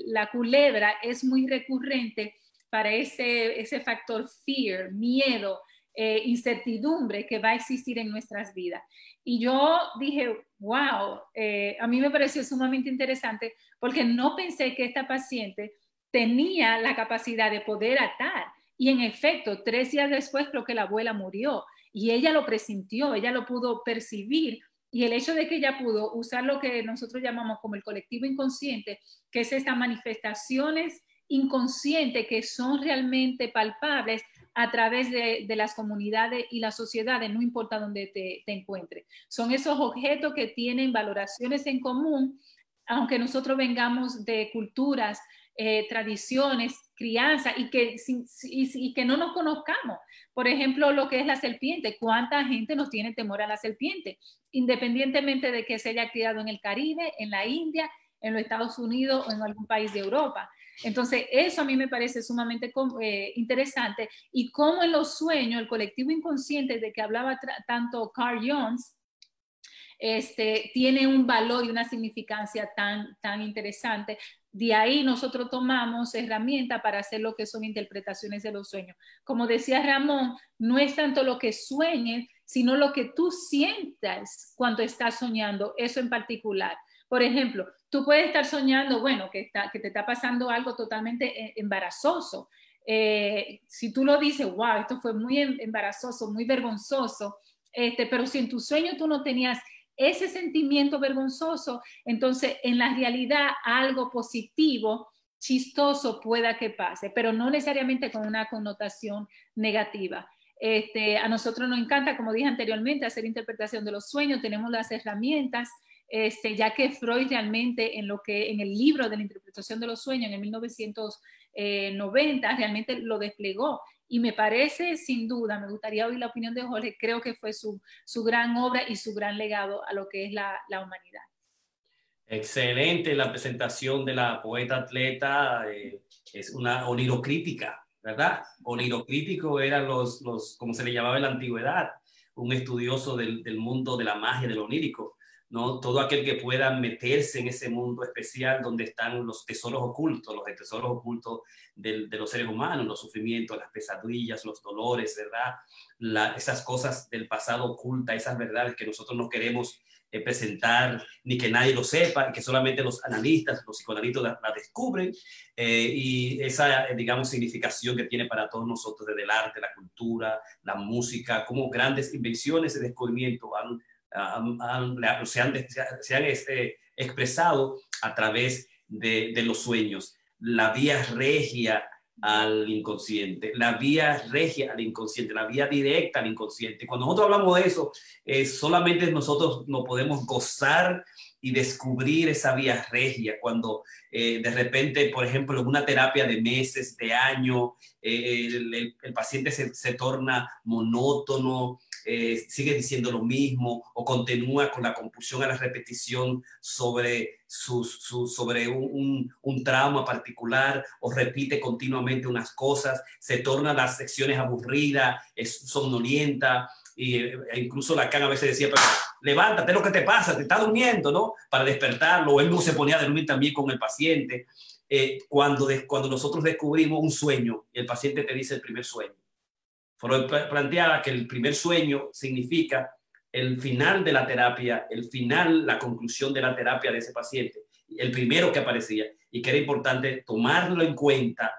la culebra es muy recurrente para ese, ese factor fear, miedo, eh, incertidumbre que va a existir en nuestras vidas. Y yo dije, wow, eh, a mí me pareció sumamente interesante porque no pensé que esta paciente tenía la capacidad de poder atar. Y en efecto, tres días después creo que la abuela murió y ella lo presintió, ella lo pudo percibir. Y el hecho de que ella pudo usar lo que nosotros llamamos como el colectivo inconsciente, que es estas manifestaciones inconscientes que son realmente palpables a través de, las comunidades y las sociedades, no importa dónde te, encuentres. Son esos objetos que tienen valoraciones en común, aunque nosotros vengamos de culturas, eh, tradiciones, crianza y que, y, que no nos conozcamos. Por ejemplo, lo que es la serpiente. ¿Cuánta gente nos tiene temor a la serpiente? Independientemente de que se haya criado en el Caribe, en la India, en los Estados Unidos o en algún país de Europa. Entonces, eso a mí me parece sumamente eh, interesante y cómo en los sueños, el colectivo inconsciente de que hablaba tanto Carl Jones, este, tiene un valor y una significancia tan, tan interesante. De ahí nosotros tomamos herramientas para hacer lo que son interpretaciones de los sueños. Como decía Ramón, no es tanto lo que sueñes, sino lo que tú sientas cuando estás soñando, eso en particular. Por ejemplo, tú puedes estar soñando, bueno, que, está, que te está pasando algo totalmente eh, embarazoso. Eh, si tú lo dices, wow, esto fue muy em, embarazoso, muy vergonzoso, este, pero si en tu sueño tú no tenías ese sentimiento vergonzoso, entonces en la realidad algo positivo, chistoso pueda que pase, pero no necesariamente con una connotación negativa. Este, a nosotros nos encanta, como dije anteriormente, hacer interpretación de los sueños, tenemos las herramientas este, ya que Freud realmente en lo que en el libro de la interpretación de los sueños en el 1990 realmente lo desplegó y me parece sin duda, me gustaría oír la opinión de Jorge, creo que fue su, su gran obra y su gran legado a lo que es la, la humanidad. Excelente la presentación de la poeta atleta, eh, es una onirocrítica, ¿verdad? Onirocrítico eran los, los, como se le llamaba en la antigüedad, un estudioso del, del mundo de la magia, de lo onírico ¿no? Todo aquel que pueda meterse en ese mundo especial donde están los tesoros ocultos, los tesoros ocultos de, los seres humanos, los sufrimientos, las pesadillas, los dolores, ¿verdad? esas cosas del pasado oculta, esas verdades que nosotros no queremos eh, presentar ni que nadie lo sepa, que solamente los analistas, los psicoanalistas la, descubren eh, y esa, digamos, significación que tiene para todos nosotros desde el arte, la cultura, la música, como grandes invenciones y descubrimientos han se han, se han este, expresado a través de, los sueños. La vía regia al inconsciente, la vía regia al inconsciente, la vía directa al inconsciente. Cuando nosotros hablamos de eso, solamente nosotros no podemos gozar y descubrir esa vía regia, cuando eh, de repente, por ejemplo, en una terapia de meses, de año, eh, el, el, paciente se, se torna monótono, eh, sigue diciendo lo mismo o continúa con la compulsión a la repetición sobre, su, sobre un, un, trauma particular o repite continuamente unas cosas, se torna las secciones aburridas, es somnolienta, e incluso Lacan a veces decía, pero levántate, lo que te pasa, te está durmiendo, ¿no? Para despertarlo, él no se ponía a dormir también con el paciente. Eh, cuando, cuando nosotros descubrimos un sueño, el paciente te dice el primer sueño, Freud planteaba que el primer sueño significa el final de la terapia, el final, la conclusión de la terapia de ese paciente, el primero que aparecía, y que era importante tomarlo en cuenta,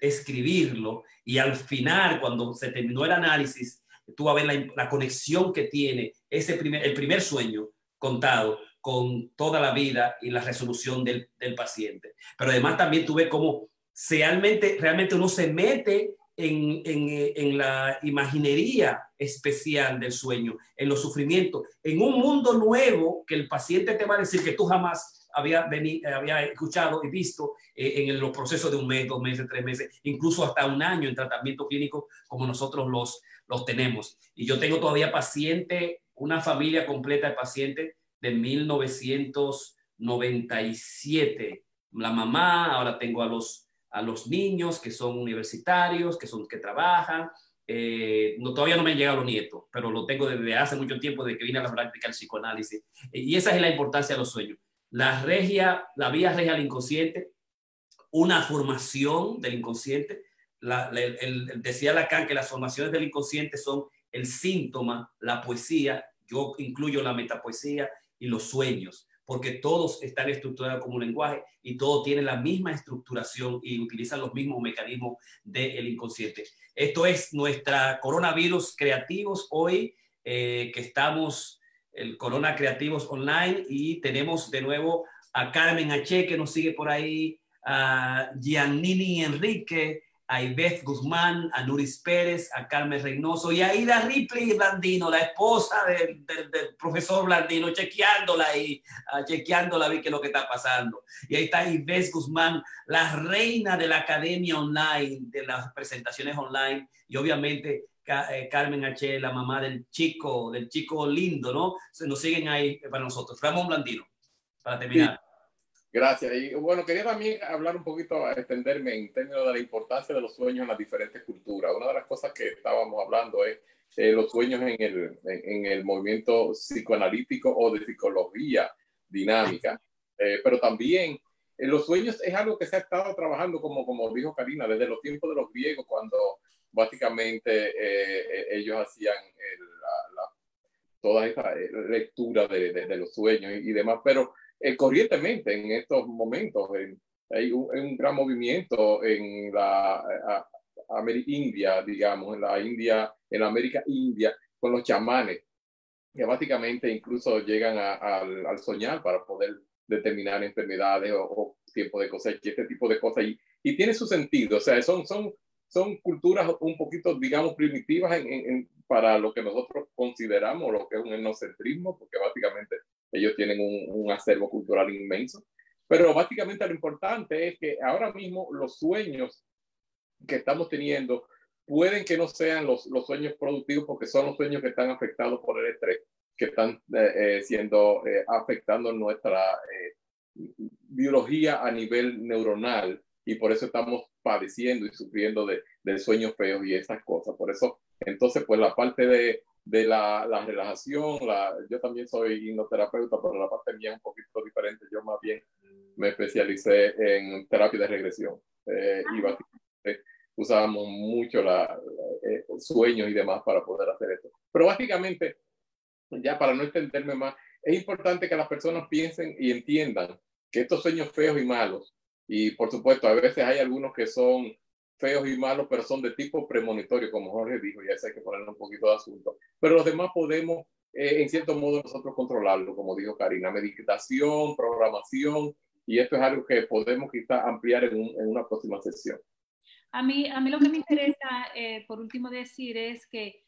escribirlo, y al final, cuando se terminó el análisis, tú vas a ver la, conexión que tiene ese primer, el primer sueño contado con toda la vida y la resolución del, paciente. Pero además también tuve como realmente, realmente uno se mete en, en, la imaginería especial del sueño, en los sufrimientos, en un mundo nuevo que el paciente te va a decir que tú jamás había, venido, había escuchado y visto eh, en los procesos de un mes, dos meses, tres meses, incluso hasta un año en tratamiento clínico como nosotros los, los tenemos. Y yo tengo todavía paciente, una familia completa de pacientes de 1997. La mamá, ahora tengo a los a los niños que son universitarios, que son que trabajan. Eh, no, todavía no me han llegado los nietos, pero lo tengo desde hace mucho tiempo, desde que vine a la práctica del psicoanálisis. Y esa es la importancia de los sueños. La regia, la vía regia del inconsciente, una formación del inconsciente. decía Lacan que las formaciones del inconsciente son el síntoma, la poesía, yo incluyo la metapoesía y los sueños porque todos están estructurados como lenguaje y todos tienen la misma estructuración y utilizan los mismos mecanismos del inconsciente. Esto es nuestra coronavirus creativos hoy, eh, que estamos el Corona Creativos Online y tenemos de nuevo a Carmen H. que nos sigue por ahí, a Giannini Enrique, a Ivette Guzmán, a Nuris Pérez, a Carmen Reynoso y a Ida Ripley Blandino, la esposa del, profesor Blandino, chequeándola ahí, chequeándola, vi qué es lo que está pasando. Y ahí está Ivette Guzmán, la reina de la academia online, de las presentaciones online, y obviamente eh, Carmen H., la mamá del chico, del chico lindo, ¿no? Se nos siguen ahí para nosotros. Ramón Blandino, para terminar. Gracias. Y bueno, quería también hablar un poquito, extenderme en términos de la importancia de los sueños en las diferentes culturas. Una de las cosas que estábamos hablando es eh, los sueños en el, en, el movimiento psicoanalítico o de psicología dinámica. Eh, pero también eh, los sueños es algo que se ha estado trabajando, como, como dijo Karina, desde los tiempos de los griegos, cuando básicamente ellos hacían la, toda esta lectura de, de, de, los sueños y, y demás. Pero eh, corrientemente en estos momentos. hay un, gran movimiento en la América India, digamos, en la India, en la América India, con los chamanes, que básicamente incluso llegan al, soñar para poder determinar enfermedades o, tiempo de cosecha, este tipo de cosas. Y, y, tiene su sentido, o sea, son, son, son culturas un poquito, digamos, primitivas en, para lo que nosotros consideramos lo que es un etnocentrismo, porque básicamente ellos tienen un, acervo cultural inmenso. Pero básicamente lo importante es que ahora mismo los sueños que estamos teniendo pueden que no sean los, los sueños productivos porque son los sueños que están afectados por el estrés, que están eh, eh, siendo eh, afectando nuestra biología a nivel neuronal y por eso estamos padeciendo y sufriendo de, de sueños feos y esas cosas. Por eso, entonces, pues la parte de de la, la relajación. La, yo también soy hipnoterapeuta, pero la parte mía es un poquito diferente. Yo más bien me especialicé en terapia de regresión. Eh, y ah. básicamente usábamos mucho la, eh, sueños y demás para poder hacer esto. Pero básicamente, ya para no entenderme más, es importante que las personas piensen y entiendan que estos sueños feos y malos, y por supuesto, a veces hay algunos que son feos y malos, pero son de tipo premonitorio, como Jorge dijo, y eso hay que ponerle un poquito de asunto. Pero los demás podemos, eh, en cierto modo, nosotros controlarlo, como dijo Karina, meditación, programación, y esto es algo que podemos quizá ampliar en, una próxima sesión. A mí, a mí lo que me interesa, eh, por último, decir es que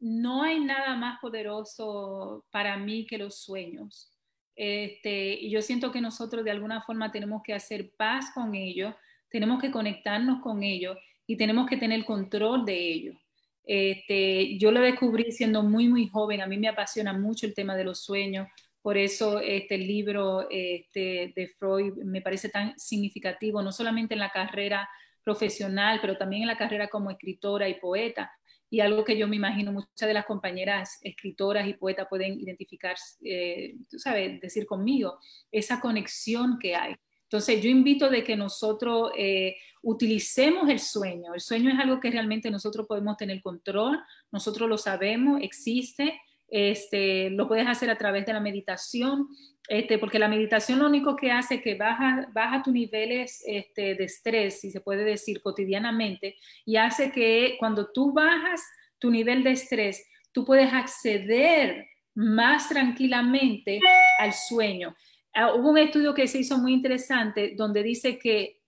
no hay nada más poderoso para mí que los sueños. Este, y yo siento que nosotros de alguna forma tenemos que hacer paz con ellos tenemos que conectarnos con ellos y tenemos que tener control de ellos. Este, yo lo descubrí siendo muy, muy joven. A mí me apasiona mucho el tema de los sueños. Por eso este libro este, de Freud me parece tan significativo, no solamente en la carrera profesional, pero también en la carrera como escritora y poeta. Y algo que yo me imagino muchas de las compañeras escritoras y poetas pueden identificar, eh, tú sabes, decir conmigo, esa conexión que hay. Entonces yo invito de que nosotros eh, utilicemos el sueño. El sueño es algo que realmente nosotros podemos tener control, nosotros lo sabemos, existe, este, lo puedes hacer a través de la meditación, este, porque la meditación lo único que hace es que baja, baja tus niveles este, de estrés, si se puede decir, cotidianamente, y hace que cuando tú bajas tu nivel de estrés, tú puedes acceder más tranquilamente al sueño. Ah, hubo un estudio que se hizo muy interesante donde dice que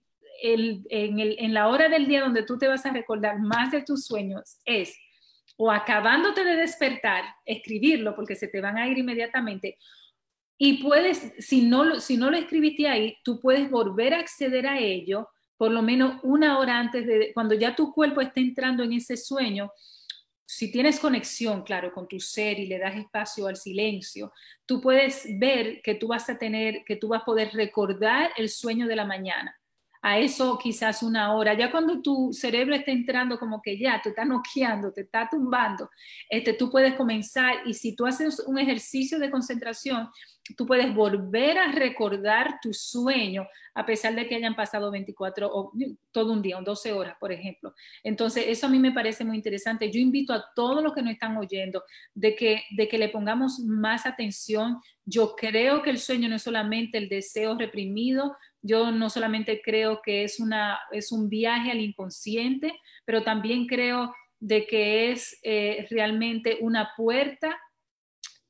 en, la hora del día donde tú te vas a recordar más de tus sueños es o acabándote de despertar, escribirlo porque se te van a ir inmediatamente, y puedes, si no, si no lo escribiste ahí, tú puedes volver a acceder a ello por lo menos una hora antes de, cuando ya tu cuerpo está entrando en ese sueño, si tienes conexión, claro, con tu ser y le das espacio al silencio, tú puedes ver que tú vas a tener, que tú vas a poder recordar el sueño de la mañana a eso quizás una hora. Ya cuando tu cerebro está entrando como que ya te está noqueando, te está tumbando, este, tú puedes comenzar y si tú haces un ejercicio de concentración, tú puedes volver a recordar tu sueño a pesar de que hayan pasado 24 o todo un día, 12 horas, por ejemplo. Entonces, eso a mí me parece muy interesante. Yo invito a todos los que nos están oyendo de que, de que le pongamos más atención. Yo creo que el sueño no es solamente el deseo reprimido, yo no solamente creo que es, una, es un viaje al inconsciente, pero también creo de que es eh, realmente una puerta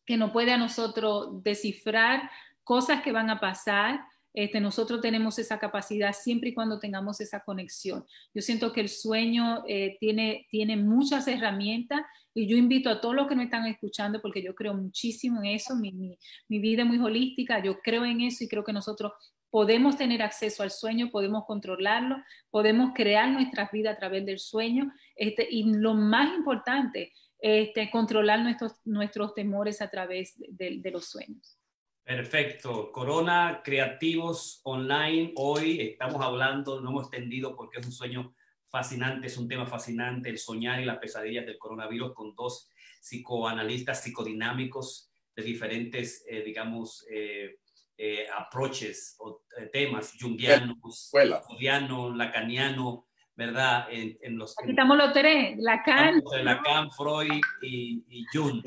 que no puede a nosotros descifrar cosas que van a pasar. Este, nosotros tenemos esa capacidad siempre y cuando tengamos esa conexión. Yo siento que el sueño eh, tiene, tiene muchas herramientas y yo invito a todos los que me están escuchando, porque yo creo muchísimo en eso, mi, mi, mi vida es muy holística, yo creo en eso y creo que nosotros podemos tener acceso al sueño, podemos controlarlo, podemos crear nuestras vidas a través del sueño este, y lo más importante, este, controlar nuestros, nuestros temores a través de, de los sueños. Perfecto. Corona Creativos Online. Hoy estamos hablando, no hemos extendido porque es un sueño fascinante, es un tema fascinante, el soñar y las pesadillas del coronavirus con dos psicoanalistas psicodinámicos de diferentes, eh, digamos, eh, eh, approaches o eh, temas jungianos, freudiano, lacaniano, ¿verdad? En, los, Aquí estamos los tres, Lacan. Lacan, Freud y, y Jung.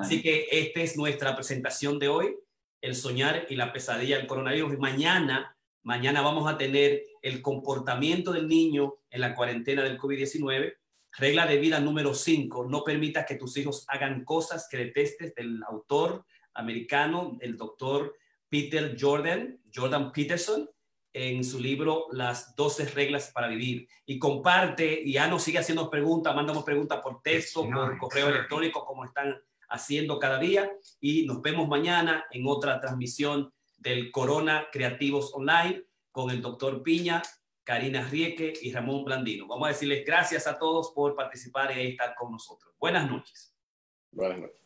Así que esta es nuestra presentación de hoy, el soñar y la pesadilla del coronavirus. Y mañana, mañana vamos a tener el comportamiento del niño en la cuarentena del COVID-19. Regla de vida número 5, no permitas que tus hijos hagan cosas que detestes del autor americano, el doctor Peter Jordan, Jordan Peterson, en su libro Las 12 reglas para vivir. Y comparte, y ya nos sigue haciendo preguntas, mandamos preguntas por texto, por correo electrónico, como están haciendo cada día. Y nos vemos mañana en otra transmisión del Corona Creativos Online con el doctor Piña, Karina Rieke y Ramón Blandino. Vamos a decirles gracias a todos por participar y estar con nosotros. Buenas noches. Buenas noches.